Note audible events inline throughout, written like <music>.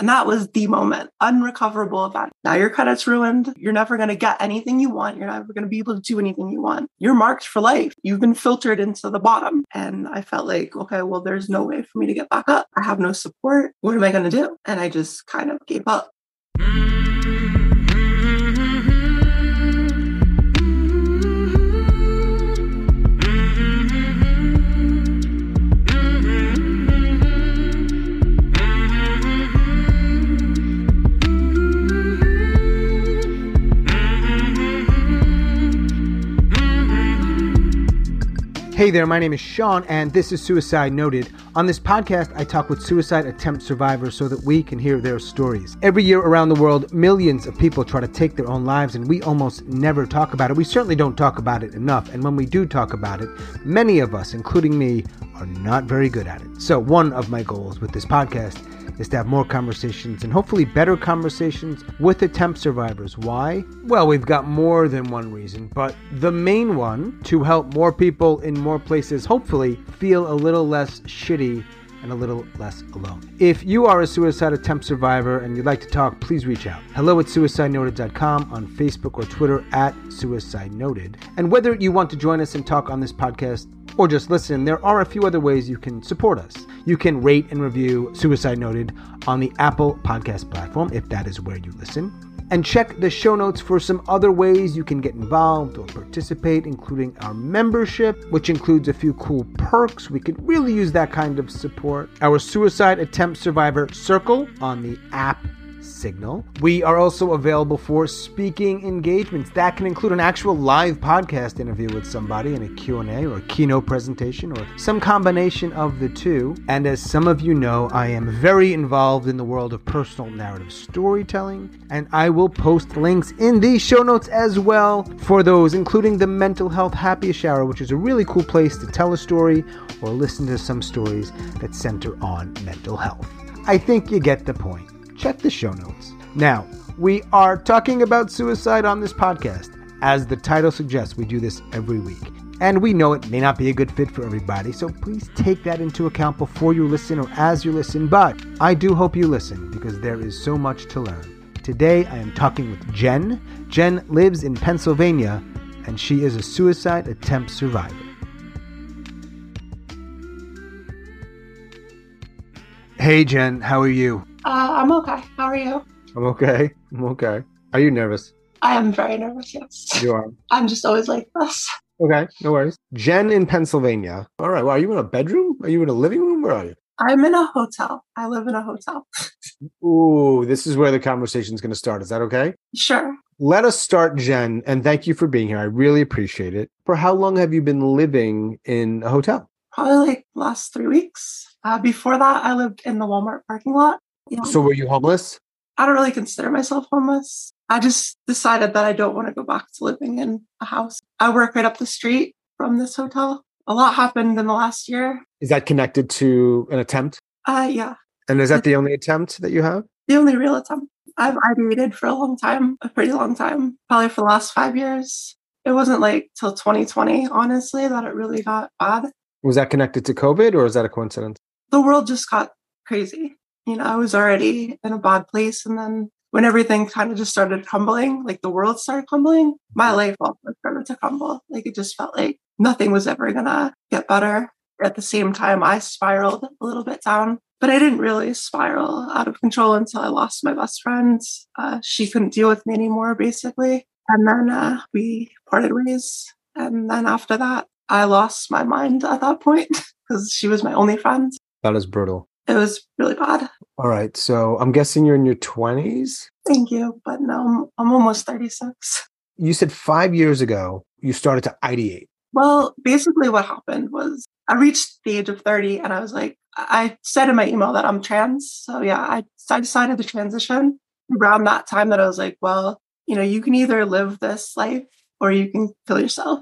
And that was the moment, unrecoverable event. Now your credit's ruined. You're never going to get anything you want. You're never going to be able to do anything you want. You're marked for life. You've been filtered into the bottom. And I felt like, okay, well, there's no way for me to get back up. I have no support. What am I going to do? And I just kind of gave up. Mm. Hey there, my name is Sean, and this is Suicide Noted. On this podcast, I talk with suicide attempt survivors so that we can hear their stories. Every year around the world, millions of people try to take their own lives, and we almost never talk about it. We certainly don't talk about it enough, and when we do talk about it, many of us, including me, are not very good at it. So, one of my goals with this podcast is to have more conversations and hopefully better conversations with attempt survivors. Why? Well, we've got more than one reason, but the main one to help more people in more places hopefully feel a little less shitty and a little less alone. If you are a suicide attempt survivor and you'd like to talk, please reach out. Hello at suicidenoted.com on Facebook or Twitter at suicide noted. And whether you want to join us and talk on this podcast or just listen, there are a few other ways you can support us. You can rate and review Suicide Noted on the Apple Podcast platform if that is where you listen. And check the show notes for some other ways you can get involved or participate, including our membership, which includes a few cool perks. We could really use that kind of support. Our Suicide Attempt Survivor Circle on the app Signal. We are also available for speaking engagements. That can include an actual live podcast interview with somebody in a Q&A or a keynote presentation or some combination of the two. And as some of you know, I am very involved in the world of personal narrative storytelling, and I will post links in the show notes as well for those, including the Mental Health Happy Hour, which is a really cool place to tell a story or listen to some stories that center on mental health. I think you get the point check the show notes. Now, we are talking about suicide on this podcast. As the title suggests, we do this every week. And we know it may not be a good fit for everybody, so please take that into account before you listen or as you listen. But I do hope you listen because there is so much to learn. Today I am talking with Jen. Jen lives in Pennsylvania and she is a suicide attempt survivor. Hey Jen, how are you? Uh, I'm okay. How are you? I'm okay. I'm okay. Are you nervous? I am very nervous, yes. You are. I'm just always like this. Okay, no worries. Jen in Pennsylvania. All right. Well, are you in a bedroom? Are you in a living room? Where are you? I'm in a hotel. I live in a hotel. <laughs> Ooh, this is where the conversation is going to start. Is that okay? Sure. Let us start, Jen, and thank you for being here. I really appreciate it. For how long have you been living in a hotel? Probably like last three weeks. Uh, before that, I lived in the Walmart parking lot. So were you homeless? I don't really consider myself homeless. I just decided that I don't want to go back to living in a house. I work right up the street from this hotel. A lot happened in the last year. Is that connected to an attempt? Uh, yeah. And is that the only attempt that you have? The only real attempt. I've ideated for a long time, a pretty long time, probably for the last five years. It wasn't like till 2020, honestly, that it really got bad. Was that connected to COVID or is that a coincidence? The world just got crazy you know, I was already in a bad place. And then when everything kind of just started crumbling, like the world started crumbling, my life also started to crumble. Like it just felt like nothing was ever going to get better. At the same time, I spiraled a little bit down, but I didn't really spiral out of control until I lost my best friend. Uh, she couldn't deal with me anymore, basically. And then uh, we parted ways. And then after that, I lost my mind at that point <laughs> because she was my only friend. That is brutal. It was really bad. All right. So I'm guessing you're in your 20s? Thank you. But no, I'm, I'm almost 36. You said five years ago you started to ideate. Well, basically, what happened was I reached the age of 30 and I was like, I said in my email that I'm trans. So, yeah, I, I decided to transition around that time that I was like, well, you know, you can either live this life or you can kill yourself.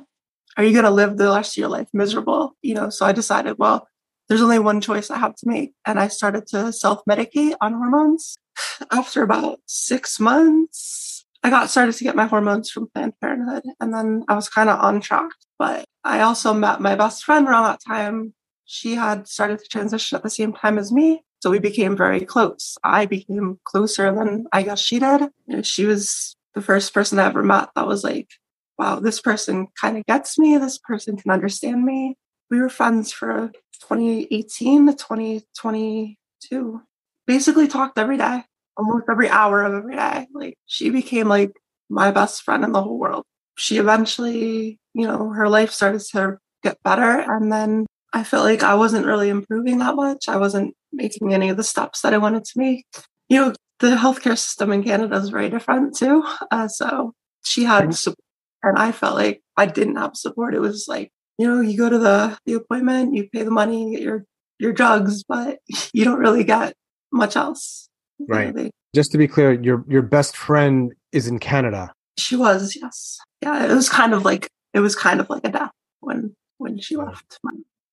Are you going to live the rest of your life miserable? You know, so I decided, well, there's only one choice I have to make. And I started to self medicate on hormones. <sighs> After about six months, I got started to get my hormones from Planned Parenthood. And then I was kind of on track. But I also met my best friend around that time. She had started to transition at the same time as me. So we became very close. I became closer than I guess she did. She was the first person I ever met that was like, wow, this person kind of gets me. This person can understand me. We were friends for 2018 to 2022. Basically talked every day, almost every hour of every day. Like she became like my best friend in the whole world. She eventually, you know, her life started to get better. And then I felt like I wasn't really improving that much. I wasn't making any of the steps that I wanted to make. You know, the healthcare system in Canada is very different too. Uh, so she had support, and I felt like I didn't have support. It was like, you know, you go to the, the appointment, you pay the money, you get your, your drugs, but <laughs> you don't really get much else. Right. They, Just to be clear, your, your best friend is in Canada. She was, yes. Yeah. It was kind of like, it was kind of like a death when, when she left.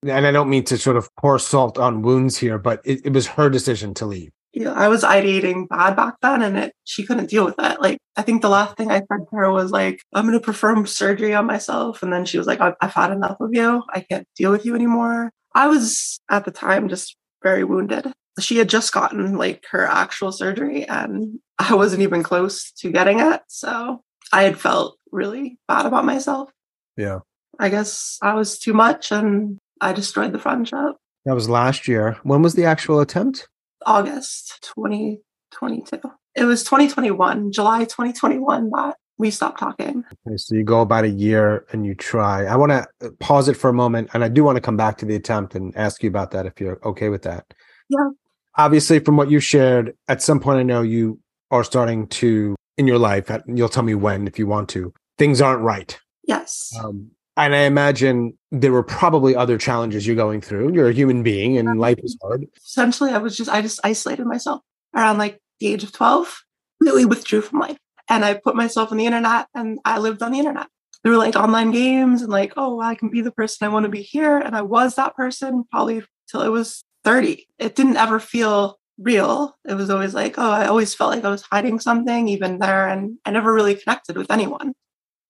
And I don't mean to sort of pour salt on wounds here, but it, it was her decision to leave you know, I was ideating bad back then and it she couldn't deal with it. Like I think the last thing I said to her was like, I'm gonna perform surgery on myself. And then she was like, I've, I've had enough of you. I can't deal with you anymore. I was at the time just very wounded. She had just gotten like her actual surgery and I wasn't even close to getting it. So I had felt really bad about myself. Yeah. I guess I was too much and I destroyed the friendship. That was last year. When was the actual attempt? August 2022. It was 2021, July 2021 that we stopped talking. Okay, so you go about a year and you try. I want to uh, pause it for a moment and I do want to come back to the attempt and ask you about that if you're okay with that. Yeah. Obviously, from what you shared, at some point I know you are starting to, in your life, you'll tell me when if you want to, things aren't right. Yes. Um, and I imagine there were probably other challenges you're going through. You're a human being and um, life is hard. Essentially, I was just, I just isolated myself around like the age of 12, really withdrew from life. And I put myself on the internet and I lived on the internet. There were like online games and like, oh, I can be the person I want to be here. And I was that person probably till I was 30. It didn't ever feel real. It was always like, oh, I always felt like I was hiding something even there. And I never really connected with anyone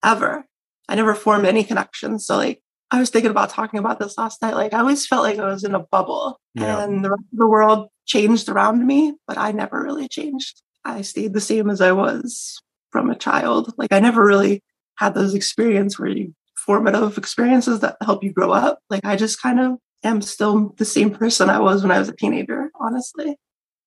ever. I never formed any connections. So like I was thinking about talking about this last night. Like I always felt like I was in a bubble yeah. and the rest of the world changed around me, but I never really changed. I stayed the same as I was from a child. Like I never really had those experiences where you formative experiences that help you grow up. Like I just kind of am still the same person I was when I was a teenager, honestly.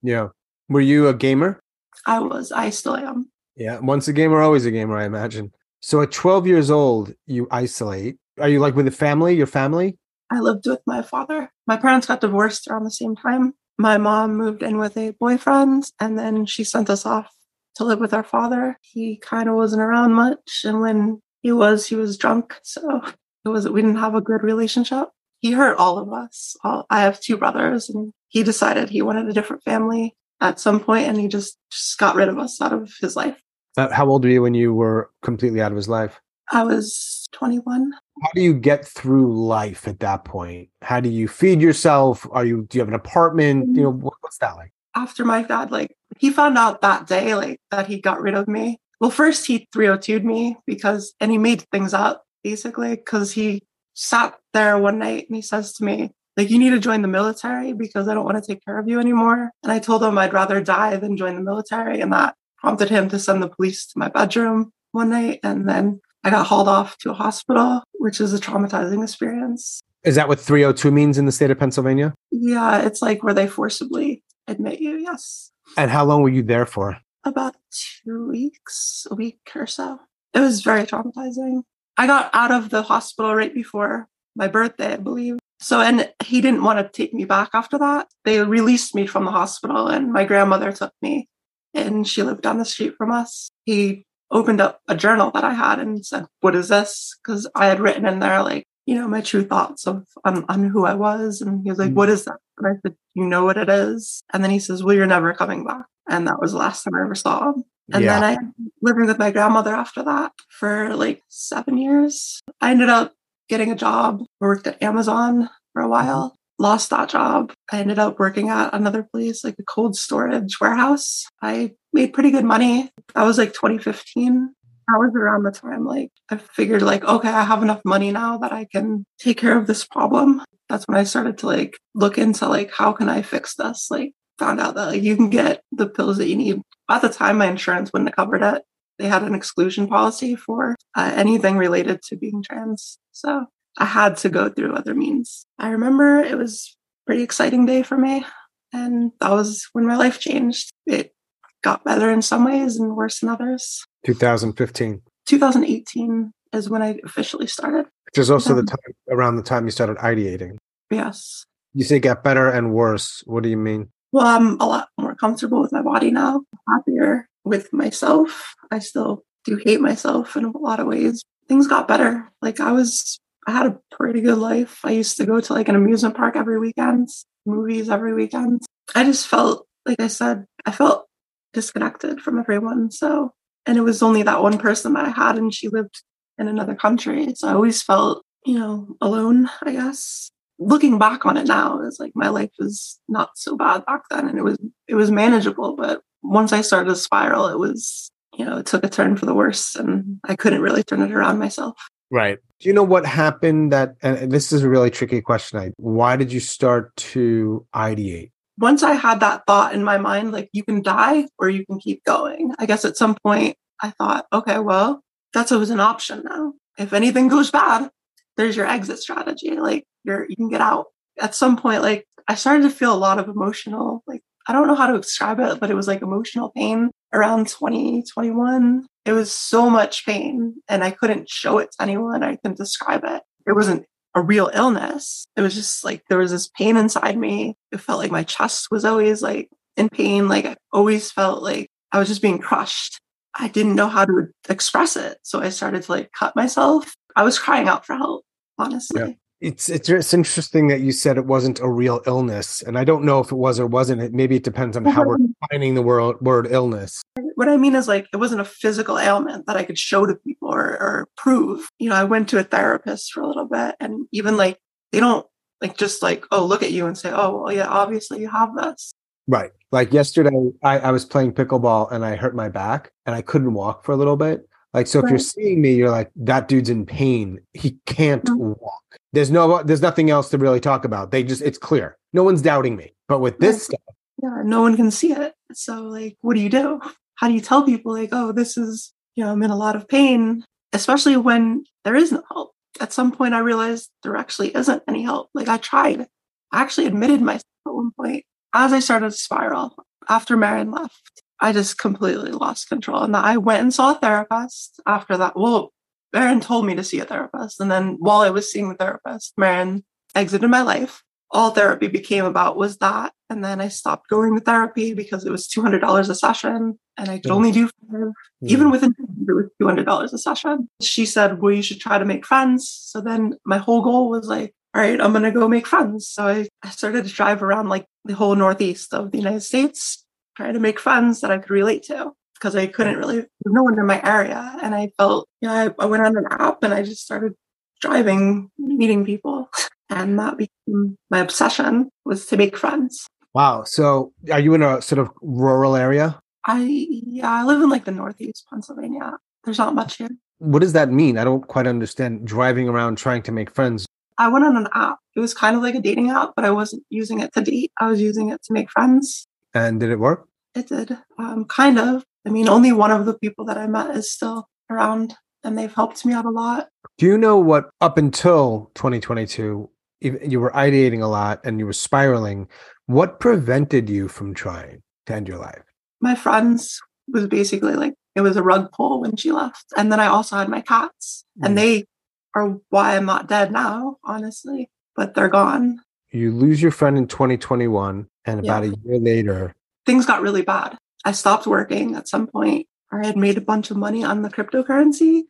Yeah. Were you a gamer? I was. I still am. Yeah. Once a gamer, always a gamer, I imagine. So at 12 years old, you isolate. Are you like with a family, your family? I lived with my father. My parents got divorced around the same time. My mom moved in with a boyfriend and then she sent us off to live with our father. He kind of wasn't around much. And when he was, he was drunk. So it was, we didn't have a good relationship. He hurt all of us. All, I have two brothers and he decided he wanted a different family at some point and he just, just got rid of us out of his life. Uh, how old were you when you were completely out of his life? I was 21. How do you get through life at that point? How do you feed yourself? Are you do you have an apartment? You know, what's that like? After my dad, like he found out that day, like that he got rid of me. Well, first he 302'd me because, and he made things up basically because he sat there one night and he says to me, like, you need to join the military because I don't want to take care of you anymore. And I told him I'd rather die than join the military and that prompted him to send the police to my bedroom one night. And then I got hauled off to a hospital, which is a traumatizing experience. Is that what 302 means in the state of Pennsylvania? Yeah, it's like where they forcibly admit you, yes. And how long were you there for? About two weeks, a week or so. It was very traumatizing. I got out of the hospital right before my birthday, I believe. So, and he didn't want to take me back after that. They released me from the hospital, and my grandmother took me and she lived down the street from us. He opened up a journal that I had and said, What is this? Because I had written in there, like, you know, my true thoughts of on, on who I was. And he was like, mm-hmm. What is that? And I said, You know what it is? And then he says, Well, you're never coming back. And that was the last time I ever saw him. And yeah. then I living with my grandmother after that for like seven years. I ended up getting a job. I worked at Amazon for a mm-hmm. while lost that job. I ended up working at another place, like a cold storage warehouse. I made pretty good money. That was like 2015. that was around the time like I figured like, okay, I have enough money now that I can take care of this problem. That's when I started to like look into like how can I fix this? Like found out that like you can get the pills that you need. At the time my insurance wouldn't have covered it. They had an exclusion policy for uh, anything related to being trans. So I had to go through other means. I remember it was pretty exciting day for me. And that was when my life changed. It got better in some ways and worse in others. 2015. 2018 is when I officially started. Which is also the um, time around the time you started ideating. Yes. You say get better and worse. What do you mean? Well, I'm a lot more comfortable with my body now, happier with myself. I still do hate myself in a lot of ways. Things got better. Like I was I had a pretty good life. I used to go to like an amusement park every weekend, movies every weekend. I just felt, like I said, I felt disconnected from everyone. So, and it was only that one person that I had, and she lived in another country. So I always felt, you know, alone, I guess. Looking back on it now, it's like my life was not so bad back then and it was it was manageable. But once I started to spiral, it was, you know, it took a turn for the worse and I couldn't really turn it around myself. Right. Do you know what happened that, and this is a really tricky question. Why did you start to ideate? Once I had that thought in my mind, like you can die or you can keep going. I guess at some point I thought, okay, well, that's always an option now. If anything goes bad, there's your exit strategy. Like you're, you can get out. At some point, like I started to feel a lot of emotional, like I don't know how to describe it, but it was like emotional pain around 2021. it was so much pain and I couldn't show it to anyone. I couldn't describe it. It wasn't a real illness. It was just like there was this pain inside me. It felt like my chest was always like in pain. Like I always felt like I was just being crushed. I didn't know how to express it. So I started to like cut myself. I was crying out for help, honestly. Yeah it's it's it's interesting that you said it wasn't a real illness, and I don't know if it was or wasn't. It maybe it depends on how we're defining the word word illness. What I mean is like it wasn't a physical ailment that I could show to people or, or prove. You know, I went to a therapist for a little bit, and even like they don't like just like oh look at you and say oh well yeah obviously you have this. Right. Like yesterday, I, I was playing pickleball and I hurt my back and I couldn't walk for a little bit. Like, so if you're seeing me, you're like, that dude's in pain. He can't mm-hmm. walk. There's no, there's nothing else to really talk about. They just, it's clear. No one's doubting me. But with this stuff, yeah, no one can see it. So, like, what do you do? How do you tell people, like, oh, this is, you know, I'm in a lot of pain, especially when there is no help? At some point, I realized there actually isn't any help. Like, I tried. I actually admitted myself at one point as I started to spiral after Marion left. I just completely lost control. And I went and saw a therapist after that. Well, Marin told me to see a therapist. And then while I was seeing the therapist, Marin exited my life. All therapy became about was that. And then I stopped going to therapy because it was $200 a session and I could only do five. Yeah. Even with it was $200 a session. She said, well, you should try to make friends. So then my whole goal was like, all right, I'm going to go make friends. So I, I started to drive around like the whole Northeast of the United States, trying to make friends that I could relate to because I couldn't really, there's no one in my area. And I felt, you know, I, I went on an app and I just started driving, meeting people. <laughs> And that became my obsession was to make friends. Wow. So are you in a sort of rural area? I, yeah, I live in like the Northeast Pennsylvania. There's not much here. What does that mean? I don't quite understand driving around trying to make friends. I went on an app. It was kind of like a dating app, but I wasn't using it to date. I was using it to make friends. And did it work? It did. Um, kind of. I mean, only one of the people that I met is still around and they've helped me out a lot. Do you know what, up until 2022, you were ideating a lot and you were spiraling? What prevented you from trying to end your life? My friends was basically like, it was a rug pull when she left. And then I also had my cats, mm. and they are why I'm not dead now, honestly, but they're gone. You lose your friend in 2021, and about yeah. a year later, things got really bad. I stopped working at some point. I had made a bunch of money on the cryptocurrency.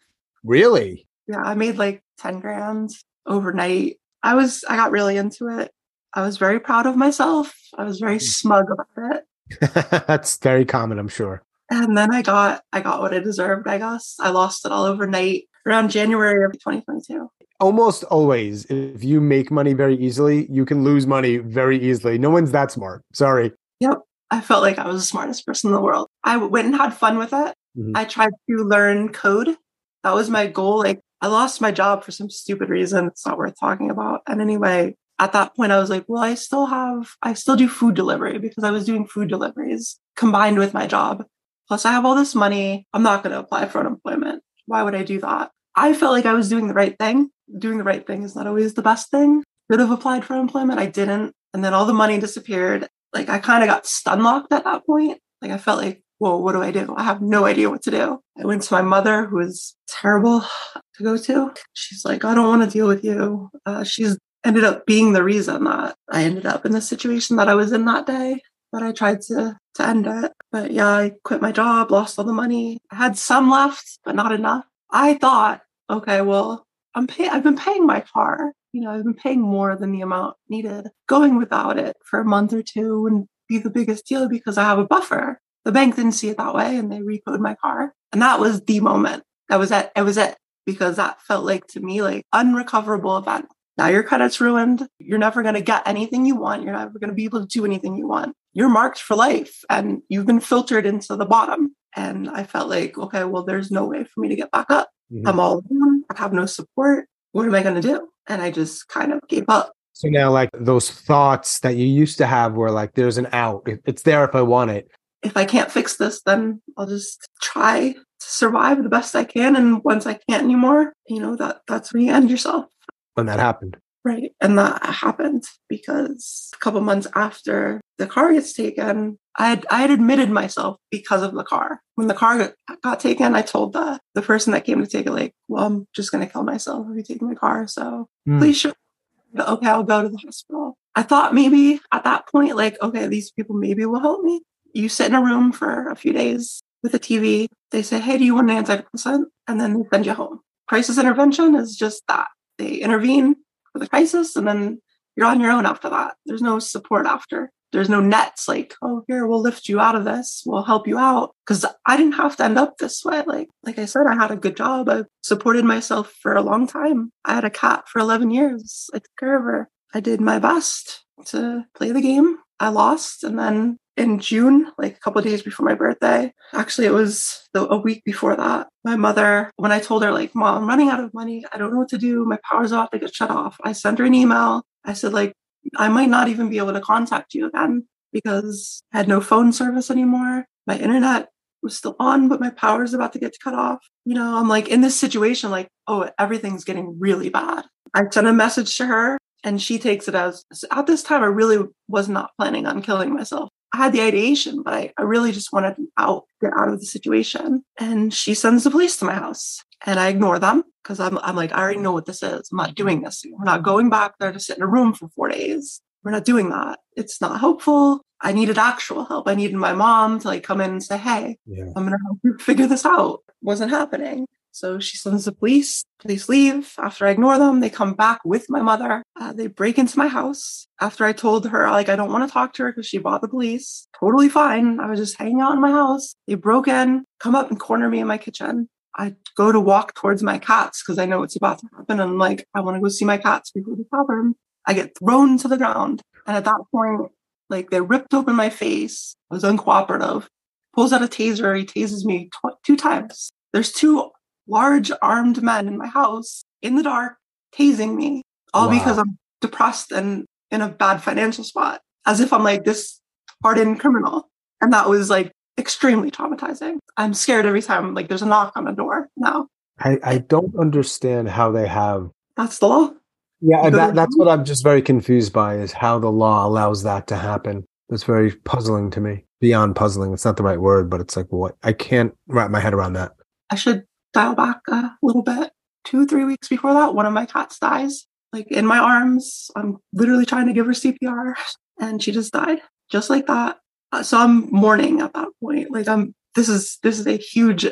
Really? Yeah, I made like 10 grand overnight. I was, I got really into it. I was very proud of myself. I was very hmm. smug about it. <laughs> That's very common, I'm sure. And then I got, I got what I deserved, I guess. I lost it all overnight around January of 2022 almost always if you make money very easily you can lose money very easily no one's that smart sorry yep I felt like I was the smartest person in the world. I went and had fun with it. Mm-hmm. I tried to learn code. That was my goal. Like I lost my job for some stupid reason. It's not worth talking about. And anyway, at that point, I was like, well, I still have, I still do food delivery because I was doing food deliveries combined with my job. Plus, I have all this money. I'm not going to apply for unemployment. Why would I do that? I felt like I was doing the right thing. Doing the right thing is not always the best thing. Could have applied for employment. I didn't. And then all the money disappeared. Like I kind of got stun locked at that point. Like I felt like, well, what do I do? I have no idea what to do. I went to my mother, who was terrible <sighs> to go to. She's like, I don't want to deal with you. Uh, she's ended up being the reason that I ended up in the situation that I was in that day. But I tried to to end it. But yeah, I quit my job, lost all the money. I had some left, but not enough. I thought, okay, well, I'm pay- I've been paying my car. You know, I've been paying more than the amount needed. Going without it for a month or two wouldn't be the biggest deal because I have a buffer. The bank didn't see it that way and they repoed my car. And that was the moment. That was it. It was it because that felt like to me like unrecoverable event. Now your credit's ruined. You're never going to get anything you want. You're never going to be able to do anything you want. You're marked for life and you've been filtered into the bottom. And I felt like, okay, well, there's no way for me to get back up. Mm-hmm. I'm all alone. I have no support. What am I going to do? And I just kind of gave up. So now, like those thoughts that you used to have were like, there's an out. It's there if I want it. If I can't fix this, then I'll just try to survive the best I can. And once I can't anymore, you know, that that's when you end yourself when that happened. Right. And that happened because a couple months after the car gets taken, I had I had admitted myself because of the car. When the car got, taken, I told the the person that came to take it, like, well, I'm just gonna kill myself if you take my car. So mm. please show okay, I'll go to the hospital. I thought maybe at that point, like, okay, these people maybe will help me. You sit in a room for a few days with a TV. They say, hey, do you want an antidepressant? And then they send you home. Crisis intervention is just that they intervene for the crisis and then you're on your own after that. There's no support after. There's no nets like, oh, here, we'll lift you out of this. We'll help you out. Cause I didn't have to end up this way. Like, like I said, I had a good job. I supported myself for a long time. I had a cat for 11 years. I took care of her. I did my best to play the game. I lost. And then in June, like a couple days before my birthday. Actually, it was the, a week before that. My mother, when I told her, like, Mom, I'm running out of money. I don't know what to do. My power's off. They get shut off. I sent her an email. I said, like, I might not even be able to contact you again because I had no phone service anymore. My internet was still on, but my power about to get cut off. You know, I'm like in this situation, like, oh, everything's getting really bad. I sent a message to her and she takes it as at this time, I really was not planning on killing myself. I had the ideation, but I, I really just wanted out, get out of the situation. And she sends the police to my house and I ignore them because I'm, I'm like, I already know what this is. I'm not doing this. We're not going back there to sit in a room for four days. We're not doing that. It's not helpful. I needed actual help. I needed my mom to like come in and say, Hey, yeah. I'm going to help you figure this out. Wasn't happening. So she sends the police. Police leave. After I ignore them, they come back with my mother. Uh, they break into my house. After I told her, like, I don't want to talk to her because she bought the police. Totally fine. I was just hanging out in my house. They broke in, come up and corner me in my kitchen. I go to walk towards my cats because I know it's about to happen. And I'm like, I want to go see my cats before the problem. I get thrown to the ground. And at that point, like they ripped open my face. I was uncooperative. Pulls out a taser. He tases me tw- two times. There's two large armed men in my house in the dark, tasing me, all wow. because I'm depressed and in a bad financial spot, as if I'm like this hardened criminal. And that was like extremely traumatizing. I'm scared every time like there's a knock on the door now. I, I don't understand how they have that's the law. Yeah, that, that's what I'm just very confused by is how the law allows that to happen. That's very puzzling to me. Beyond puzzling, it's not the right word, but it's like what I can't wrap my head around that. I should dial back a little bit. Two, three weeks before that, one of my cats dies, like in my arms. I'm literally trying to give her CPR, and she just died, just like that. Uh, so I'm mourning at that point. Like I'm. This is this is a huge,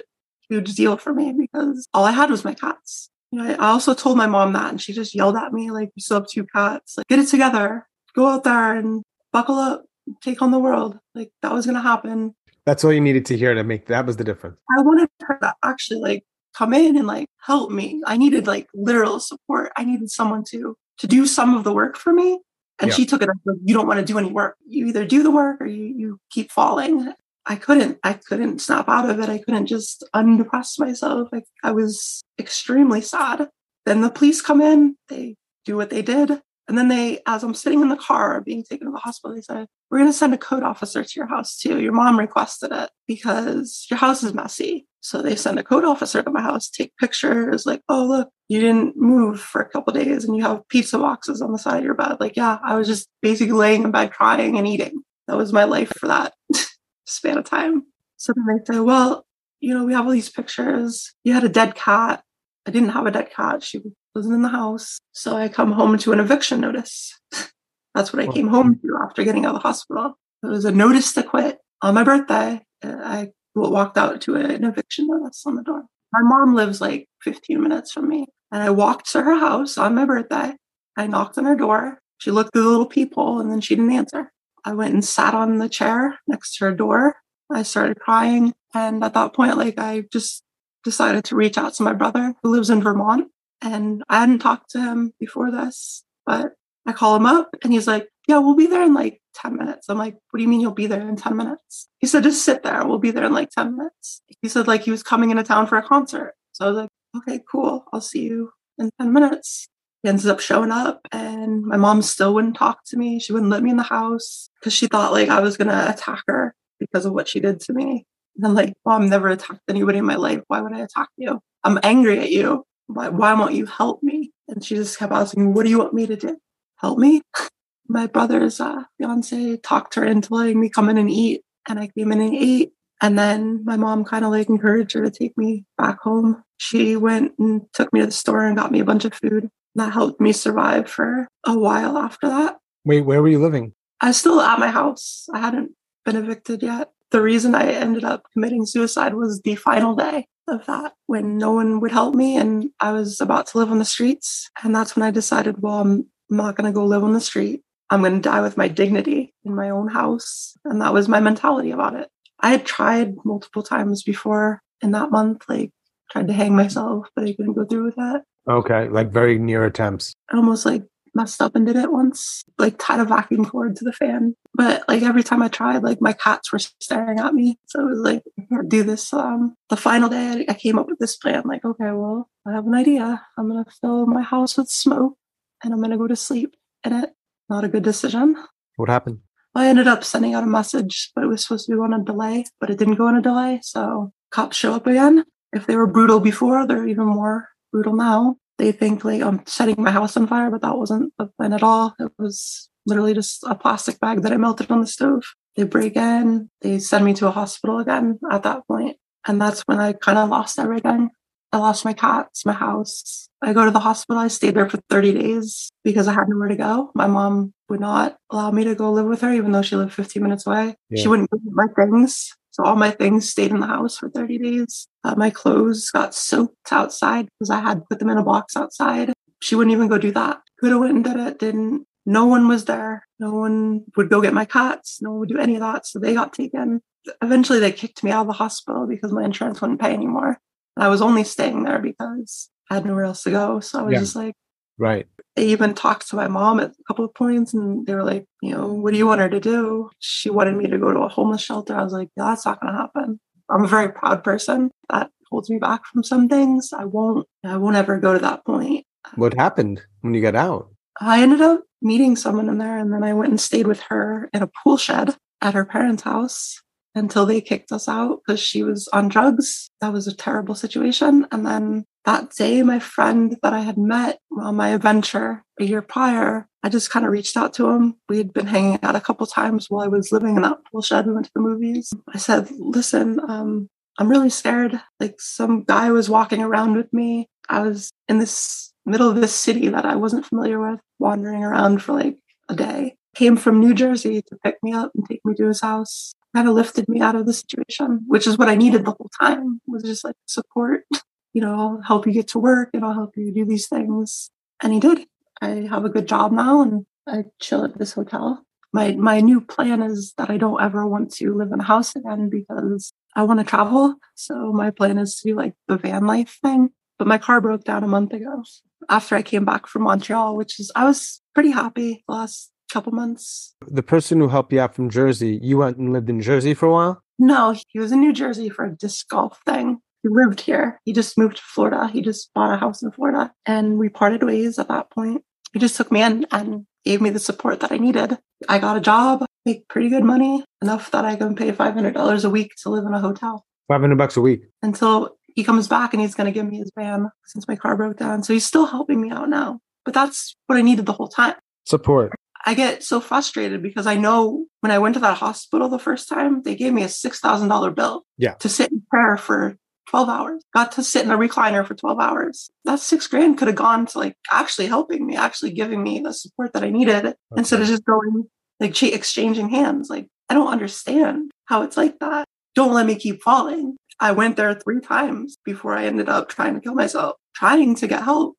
huge deal for me because all I had was my cats. You know, I also told my mom that, and she just yelled at me like, "You still have two cats. Like, get it together. Go out there and buckle up. Take on the world. Like that was gonna happen." That's all you needed to hear to make that was the difference. I wanted her to actually like come in and like help me. I needed like literal support. I needed someone to to do some of the work for me. And yeah. she took it as you don't want to do any work. You either do the work or you, you keep falling. I couldn't, I couldn't snap out of it. I couldn't just undepress myself. Like I was extremely sad. Then the police come in, they do what they did. And then they, as I'm sitting in the car being taken to the hospital, they said, We're going to send a code officer to your house too. Your mom requested it because your house is messy. So they send a code officer to my house, take pictures, like, oh, look, you didn't move for a couple days and you have pizza boxes on the side of your bed. Like, yeah, I was just basically laying in bed crying and eating. That was my life for that <laughs> span of time. So then they say, well, you know, we have all these pictures. You had a dead cat. I didn't have a dead cat. She wasn't in the house. So I come home to an eviction notice. <laughs> That's what I came home to after getting out of the hospital. It was a notice to quit on my birthday. Uh, I walked out to an eviction notice on the door. My mom lives like 15 minutes from me. And I walked to her house on my birthday. I knocked on her door. She looked through the little peephole and then she didn't answer. I went and sat on the chair next to her door. I started crying. And at that point, like I just decided to reach out to my brother who lives in Vermont. And I hadn't talked to him before this, but I call him up and he's like, Yeah, we'll be there in like 10 minutes. I'm like, What do you mean you'll be there in 10 minutes? He said, Just sit there. We'll be there in like 10 minutes. He said, like, he was coming into town for a concert. So I was like, Okay, cool. I'll see you in 10 minutes. He ends up showing up, and my mom still wouldn't talk to me. She wouldn't let me in the house because she thought like I was going to attack her because of what she did to me. And I'm like, Mom, never attacked anybody in my life. Why would I attack you? I'm angry at you. Why, why won't you help me? And she just kept asking, What do you want me to do? help me. <laughs> My brother's uh, fiance talked her into letting me come in and eat, and I came in and ate. And then my mom kind of like encouraged her to take me back home. She went and took me to the store and got me a bunch of food. That helped me survive for a while after that. Wait, where were you living? I was still at my house. I hadn't been evicted yet. The reason I ended up committing suicide was the final day of that when no one would help me and I was about to live on the streets. And that's when I decided, well, I'm not going to go live on the street. I'm going to die with my dignity in my own house. And that was my mentality about it. I had tried multiple times before in that month, like tried to hang myself, but I couldn't go through with that. Okay. Like very near attempts. Almost like messed up and did it once, like tied a vacuum cord to the fan. But like every time I tried, like my cats were staring at me. So it was like, I can't do this. Um, the final day I came up with this plan, like, okay, well, I have an idea. I'm going to fill my house with smoke and I'm going to go to sleep in it. Not a good decision. What happened? I ended up sending out a message, but it was supposed to be on a delay, but it didn't go on a delay. So cops show up again. If they were brutal before, they're even more brutal now. They think like I'm setting my house on fire, but that wasn't the plan at all. It was literally just a plastic bag that I melted on the stove. They break in, they send me to a hospital again at that point. And that's when I kind of lost everything. I lost my cats, my house. I go to the hospital. I stayed there for 30 days because I had nowhere to go. My mom would not allow me to go live with her, even though she lived 15 minutes away. Yeah. She wouldn't give me my things. So all my things stayed in the house for 30 days. Uh, my clothes got soaked outside because I had put them in a box outside. She wouldn't even go do that. Could have went and did it, didn't. No one was there. No one would go get my cats. No one would do any of that. So they got taken. Eventually, they kicked me out of the hospital because my insurance wouldn't pay anymore. And I was only staying there because I had nowhere else to go. So I was yeah. just like, right. I even talked to my mom at a couple of points and they were like, you know, what do you want her to do? She wanted me to go to a homeless shelter. I was like, yeah, that's not going to happen. I'm a very proud person. That holds me back from some things. I won't, I won't ever go to that point. What happened when you got out? I ended up meeting someone in there and then I went and stayed with her in a pool shed at her parents' house until they kicked us out because she was on drugs. That was a terrible situation. And then that day, my friend that I had met on my adventure a year prior, I just kind of reached out to him. We had been hanging out a couple times while I was living in that pool shed. We went to the movies. I said, listen, um, I'm really scared. Like some guy was walking around with me. I was in this middle of this city that I wasn't familiar with, wandering around for like a day. Came from New Jersey to pick me up and take me to his house kind of lifted me out of the situation, which is what I needed the whole time was just like support. <laughs> You know, I'll help you get to work and I'll help you do these things. And he did. I have a good job now and I chill at this hotel. My my new plan is that I don't ever want to live in a house again because I want to travel. So my plan is to do like the van life thing. But my car broke down a month ago after I came back from Montreal, which is I was pretty happy the last couple months. The person who helped you out from Jersey, you went and lived in Jersey for a while? No, he was in New Jersey for a disc golf thing. He lived here. He just moved to Florida. He just bought a house in Florida and we parted ways at that point. He just took me in and gave me the support that I needed. I got a job, make pretty good money, enough that I can pay $500 a week to live in a hotel. 500 bucks a week. Until he comes back and he's going to give me his van since my car broke down. So he's still helping me out now. But that's what I needed the whole time. Support. I get so frustrated because I know when I went to that hospital the first time, they gave me a $6,000 bill yeah. to sit in prayer for 12 hours. Got to sit in a recliner for 12 hours. That six grand could have gone to like actually helping me, actually giving me the support that I needed okay. instead of just going like exchanging hands. Like, I don't understand how it's like that. Don't let me keep falling. I went there three times before I ended up trying to kill myself, trying to get help.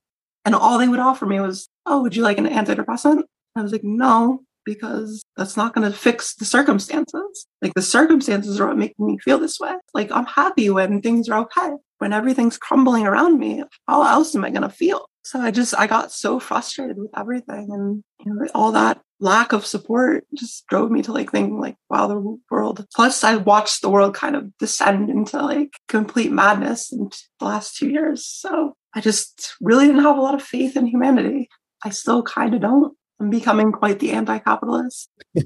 And all they would offer me was, Oh, would you like an antidepressant? I was like, no, because that's not going to fix the circumstances. Like the circumstances are what make me feel this way. Like I'm happy when things are okay. When everything's crumbling around me, how else am I going to feel? So I just, I got so frustrated with everything and you know, all that lack of support just drove me to like thinking like, wow, the world. Plus I watched the world kind of descend into like complete madness in the last two years. So I just really didn't have a lot of faith in humanity. I still kind of don't. I'm becoming quite the anti capitalist. <laughs>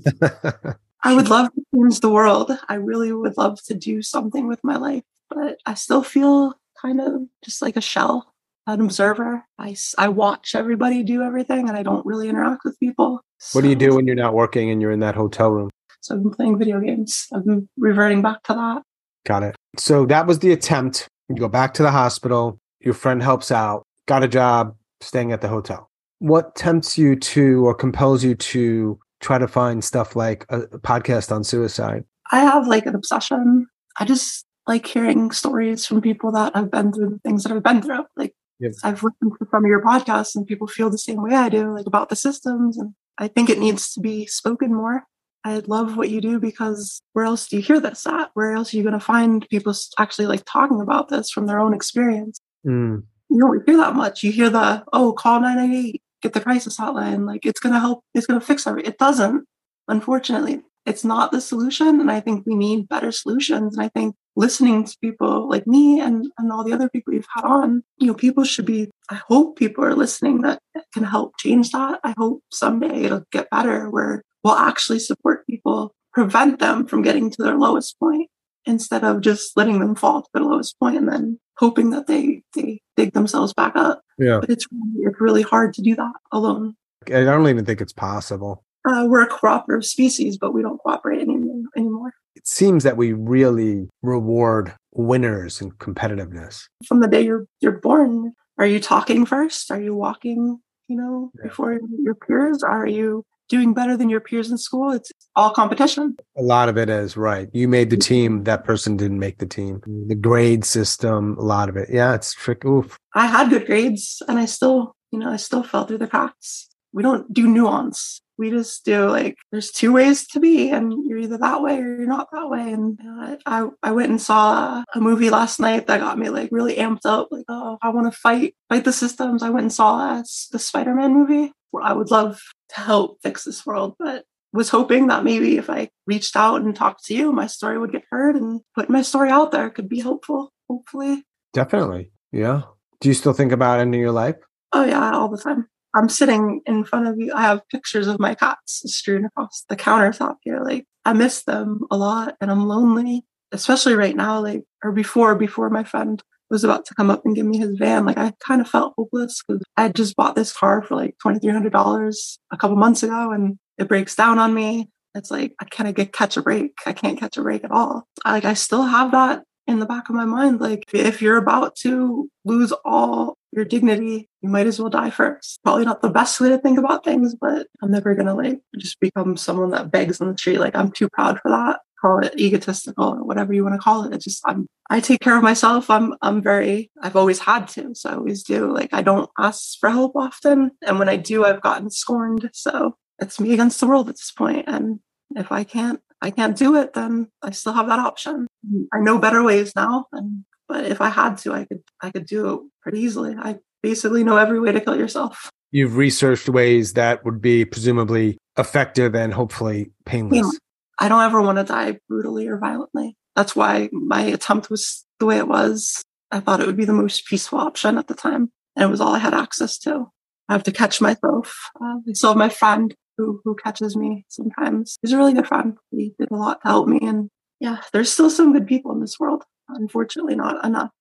I would love to change the world. I really would love to do something with my life, but I still feel kind of just like a shell, an observer. I, I watch everybody do everything and I don't really interact with people. So, what do you do when you're not working and you're in that hotel room? So I've been playing video games. I've been reverting back to that. Got it. So that was the attempt. You go back to the hospital, your friend helps out, got a job, staying at the hotel what tempts you to or compels you to try to find stuff like a, podcast on suicide? I have like an obsession. I just like hearing stories from people that have been through the things that I've been through. Like yep. I've listened to some of your podcasts and people feel the same way I do, like about the systems. And I think it needs to be spoken more. I love what you do because where else do you hear this at? Where else are you going to find people actually like talking about this from their own experience? Mm. You don't hear that much. You hear the, oh, call 998, get the crisis hotline. Like it's going to help. It's going to fix everything. It doesn't. Unfortunately, it's not the solution. And I think we need better solutions. And I think listening to people like me and, and all the other people you've had on, you know, people should be, I hope people are listening that can help change that. I hope someday it'll get better where we'll actually support people, prevent them from getting to their lowest point instead of just letting them fall to their lowest point and then hoping that they, they dig themselves back up. Yeah. But it's really, it's really hard to do that alone. I don't even think it's possible. Uh, we're a cooperative species, but we don't cooperate any, anymore. It seems that we really reward winners and competitiveness. From the day you're you're born, are you talking first? Are you walking, you know, yeah. before your peers? Are you doing better than your peers in school. It's all competition. A lot of it is right. You made the team. That person didn't make the team. The grade system, a lot of it. Yeah, it's trick. Oof. I had good grades and I still, you know, I still fell through the cracks. We don't do nuance. We just do like there's two ways to be, and you're either that way or you're not that way. And uh, I I went and saw a movie last night that got me like really amped up. Like, oh, I want to fight fight the systems. I went and saw uh, the Spider-Man movie. I would love to help fix this world, but was hoping that maybe if I reached out and talked to you, my story would get heard and putting my story out there could be helpful, hopefully. Definitely. Yeah. Do you still think about ending your life? Oh, yeah, all the time. I'm sitting in front of you. I have pictures of my cats strewn across the countertop here. Like, I miss them a lot and I'm lonely, especially right now, like, or before, before my friend was about to come up and give me his van, like I kind of felt hopeless because I just bought this car for like twenty three hundred dollars a couple months ago, and it breaks down on me. It's like I can't get catch a break. I can't catch a break at all. I, like I still have that in the back of my mind. Like if you're about to lose all your dignity, you might as well die first. Probably not the best way to think about things, but I'm never gonna like just become someone that begs on the street. Like I'm too proud for that call it egotistical or whatever you want to call it. It's just I'm I take care of myself. I'm I'm very I've always had to, so I always do. Like I don't ask for help often, and when I do, I've gotten scorned. So it's me against the world at this point. And if I can't I can't do it, then I still have that option. I know better ways now, and but if I had to, I could I could do it pretty easily. I basically know every way to kill yourself. You've researched ways that would be presumably effective and hopefully painless. I don't ever want to die brutally or violently. that's why my attempt was the way it was. I thought it would be the most peaceful option at the time. And it was all I had access to. I have to catch myself. Uh, I still have my friend who, who catches me sometimes. He's a really good friend. He did a lot to help me. And yeah, there's still some good people in this world. Unfortunately, not enough.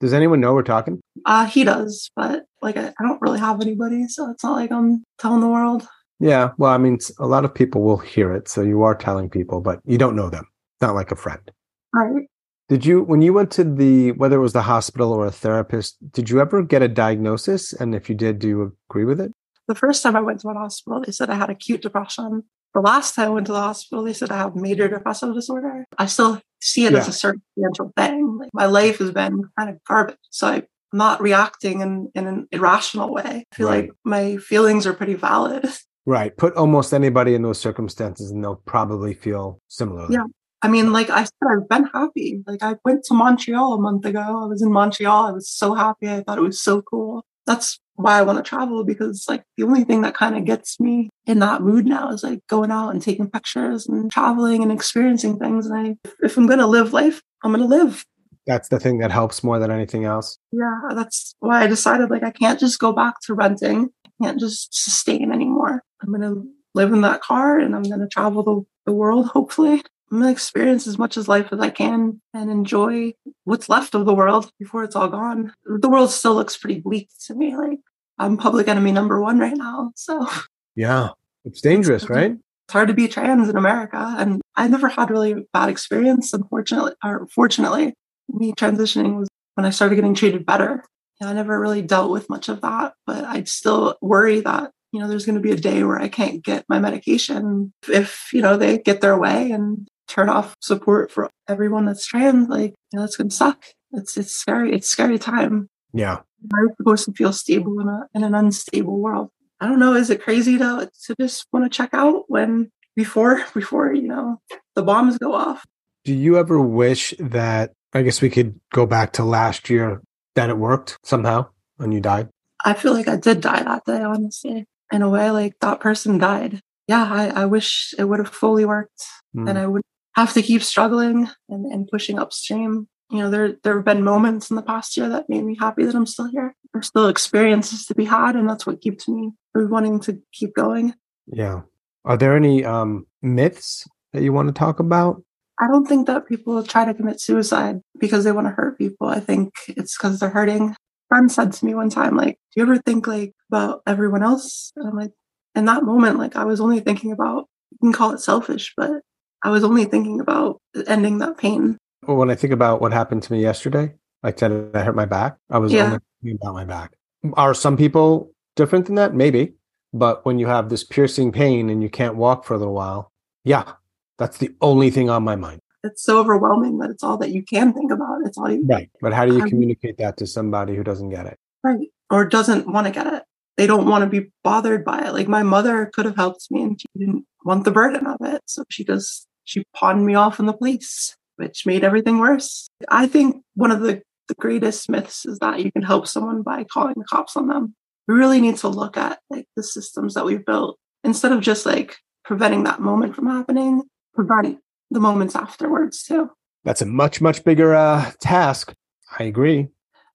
Does anyone know we're talking? Uh, he does, but like I, I don't really have anybody, so it's not like I'm telling the world. Yeah, well, I mean, a lot of people will hear it, so you are telling people, but you don't know them. Not like a friend. Right. Did you, when you went to the, whether it was the hospital or a therapist, did you ever get a diagnosis? And if you did, do you agree with it? The first time I went to a hospital, they said I had acute depression. The last time I went to the hospital, they said I have major depressive disorder. I still see it yeah. as a circumstantial thing. Like my life has been kind of garbage. So I'm not reacting in, in an irrational way. I feel right. like my feelings are pretty valid. <laughs> Right. Put almost anybody in those circumstances and they'll probably feel similarly. Yeah. I mean, like I said, I've been happy. Like I went to Montreal a month ago. I was in Montreal. I was so happy. I thought it was so cool. That's why I want to travel because like the only thing that kind of gets me in that mood now is like going out and taking pictures and traveling and experiencing things. And I, if I'm going to live life, I'm going to live. That's the thing that helps more than anything else. Yeah. That's why I decided like I can't just go back to renting. I can't just sustain anymore. I'm going to live in that car and I'm going to travel the, the world, hopefully. I'm going to experience as much as life as I can and enjoy what's left of the world before it's all gone. The world still looks pretty bleak to me. Like I'm public enemy number one right now. So yeah, it's dangerous, it's, <laughs> right? It's hard to be trans in America. And I never had really bad experience, unfortunately, or fortunately. Me transitioning was when I started getting treated better. I never really dealt with much of that, but I'd still worry that you know, there's going to be a day where I can't get my medication if, you know, they get their way and turn off support for everyone that's trans. Like, you know, it's going to suck. It's, it's scary. It's scary time. Yeah. I'm supposed to feel stable in, a, in an unstable world. I don't know. Is it crazy to, to just want to check out when before, <laughs> before, you know, the bombs go off? Do you ever wish that, I guess we could go back to last year, that it worked somehow when you died? I feel like I did die that day, honestly in a way like that person died. Yeah, I, I wish it would have fully worked mm. and I would have to keep struggling and, and pushing upstream. You know, there there have been moments in the past year that made me happy that I'm still here. There's still experiences to be had, and that's what keeps me wanting to keep going. Yeah. Are there any um, myths that you want to talk about? I don't think that people try to commit suicide because they want to hurt people. I think it's because they're hurting friend said to me one time, like, do you ever think like about everyone else? And I'm like, in that moment, like I was only thinking about, you can call it selfish, but I was only thinking about ending that pain. Well, when I think about what happened to me yesterday, like said I hurt my back, I was yeah. only thinking about my back. Are some people different than that? Maybe. But when you have this piercing pain and you can't walk for a little while, yeah, that's the only thing on my mind it's so overwhelming that it's all that you can think about. It's all you right. But how do you um, communicate that to somebody who doesn't get it? Right. Or doesn't want to get it. They don't want to be bothered by it. Like my mother could have helped me and she didn't want the burden of it. So she just she pawned me off in the police, which made everything worse. I think one of the, the greatest myths is that you can help someone by calling the cops on them. We really need to look at like the systems that we've built instead of just like preventing that moment from happening, prevent the moments afterwards too. That's a much much bigger uh, task. I agree.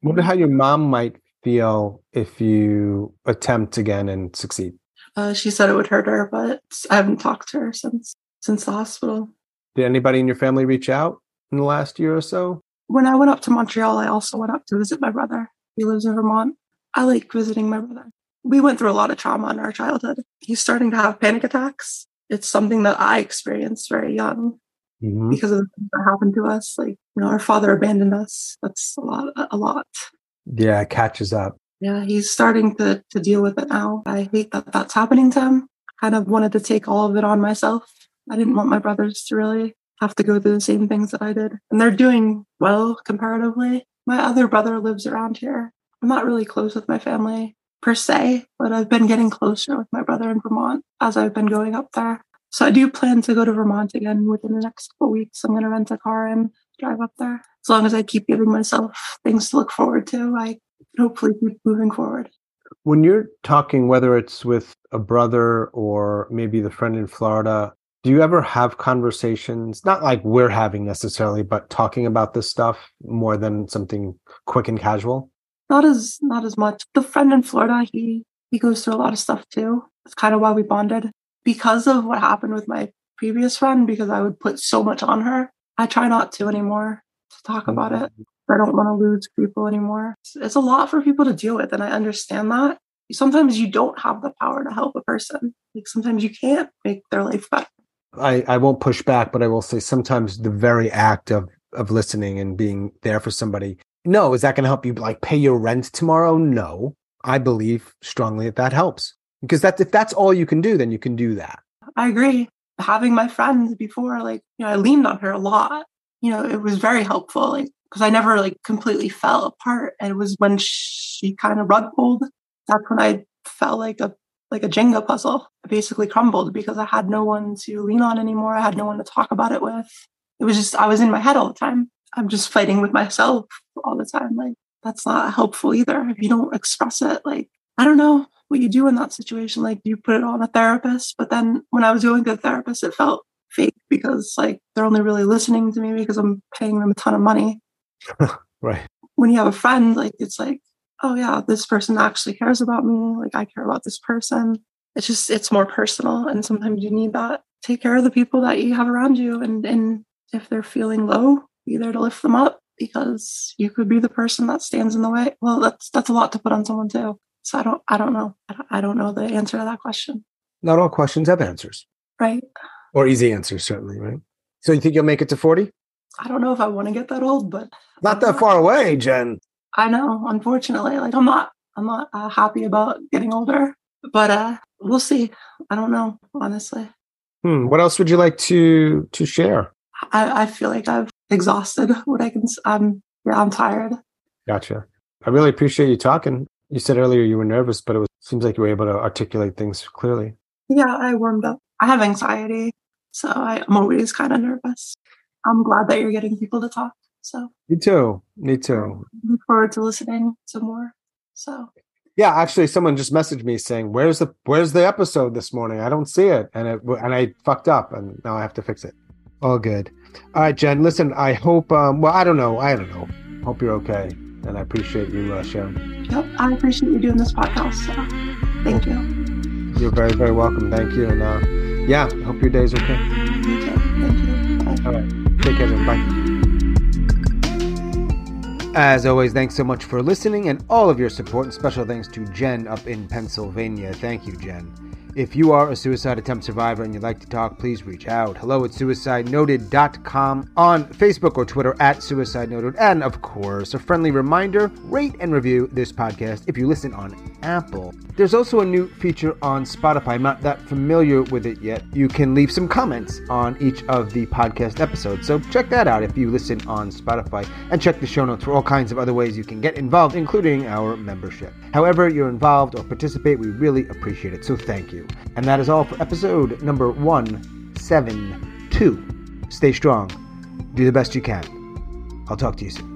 Wonder how your mom might feel if you attempt again and succeed. Uh, she said it would hurt her, but I haven't talked to her since since the hospital. Did anybody in your family reach out in the last year or so? When I went up to Montreal, I also went up to visit my brother. He lives in Vermont. I like visiting my brother. We went through a lot of trauma in our childhood. He's starting to have panic attacks. It's something that I experienced very young mm-hmm. because of the things that happened to us. Like, you know, our father abandoned us. That's a lot, a lot. Yeah, it catches up. Yeah, he's starting to, to deal with it now. I hate that that's happening to him. I kind of wanted to take all of it on myself. I didn't want my brothers to really have to go through the same things that I did. And they're doing well comparatively. My other brother lives around here. I'm not really close with my family per se, but I've been getting closer with my brother in Vermont as I've been going up there. So I do plan to go to Vermont again within the next couple weeks. I'm going to rent a car and drive up there. As long as I keep giving myself things to look forward to, I hopefully keep moving forward. When you're talking, whether it's with a brother or maybe the friend in Florida, do you ever have conversations not like we're having necessarily but talking about this stuff more than something quick and casual not as not as much the friend in florida he he goes through a lot of stuff too it's kind of why we bonded because of what happened with my previous friend because i would put so much on her i try not to anymore to talk about it mm-hmm. i don't want to lose people anymore it's, it's a lot for people to deal with and i understand that sometimes you don't have the power to help a person like sometimes you can't make their life better I, I won't push back, but I will say sometimes the very act of of listening and being there for somebody. No, is that going to help you like pay your rent tomorrow? No, I believe strongly that that helps because that if that's all you can do, then you can do that. I agree. Having my friends before, like you know, I leaned on her a lot. You know, it was very helpful, like because I never like completely fell apart. And it was when she kind of rug pulled. That's when I felt like a like a Jenga puzzle. It basically crumbled because I had no one to lean on anymore. I had no one to talk about it with. It was just, I was in my head all the time. I'm just fighting with myself all the time. Like, that's not helpful either. If you don't express it, like, I don't know what you do in that situation. Like, you put it on a therapist. But then when I was going to the therapist, it felt fake because, like, they're only really listening to me because I'm paying them a ton of money. <laughs> right. When you have a friend, like, it's like, oh yeah, this person actually cares about me. Like I care about this person. It's just it's more personal, and sometimes you need that. Take care of the people that you have around you, and and if they're feeling low, be there to lift them up because you could be the person that stands in the way. Well, that's that's a lot to put on someone too. So I don't I don't know I don't know the answer to that question. Not all questions have answers, right? Or easy answers, certainly, right? So you think you'll make it to forty? I don't know if I want to get that old, but not that far away, Jen. I know, unfortunately. Like I'm not I'm not uh, happy about getting older, but uh we'll see. I don't know, honestly. Hmm. What else would you like to to share? I, I feel like I've exhausted what I can. I'm yeah, I'm tired. Gotcha. I really appreciate you talking. You said earlier you were nervous, but it was, seems like you were able to articulate things clearly. Yeah, I warmed up. I have anxiety, so I, I'm always kind of nervous. I'm glad that you're getting people to talk. So me too. Me too. Look forward to listening to more. So yeah, actually, someone just messaged me saying, "Where's the Where's the episode this morning? I don't see it," and it and I fucked up, and now I have to fix it. All good. All right, Jen. Listen, I hope. Um, well, I don't know. I don't know. Hope you're okay, and I appreciate you uh, sharing. Yep, I appreciate you doing this podcast. So thank you. You're very very welcome. Thank you, and uh, yeah, hope your day's okay. You too. Thank you. Bye. All right. Take care. Then. Bye. As always, thanks so much for listening and all of your support, and special thanks to Jen up in Pennsylvania. Thank you, Jen. If you are a suicide attempt survivor and you'd like to talk, please reach out. Hello at suicidenoted.com on Facebook or Twitter at suicidenoted. And of course, a friendly reminder rate and review this podcast if you listen on Apple. There's also a new feature on Spotify. I'm not that familiar with it yet. You can leave some comments on each of the podcast episodes. So check that out if you listen on Spotify. And check the show notes for all kinds of other ways you can get involved, including our membership. However, you're involved or participate, we really appreciate it. So thank And that is all for episode number 172. Stay strong. Do the best you can. I'll talk to you soon.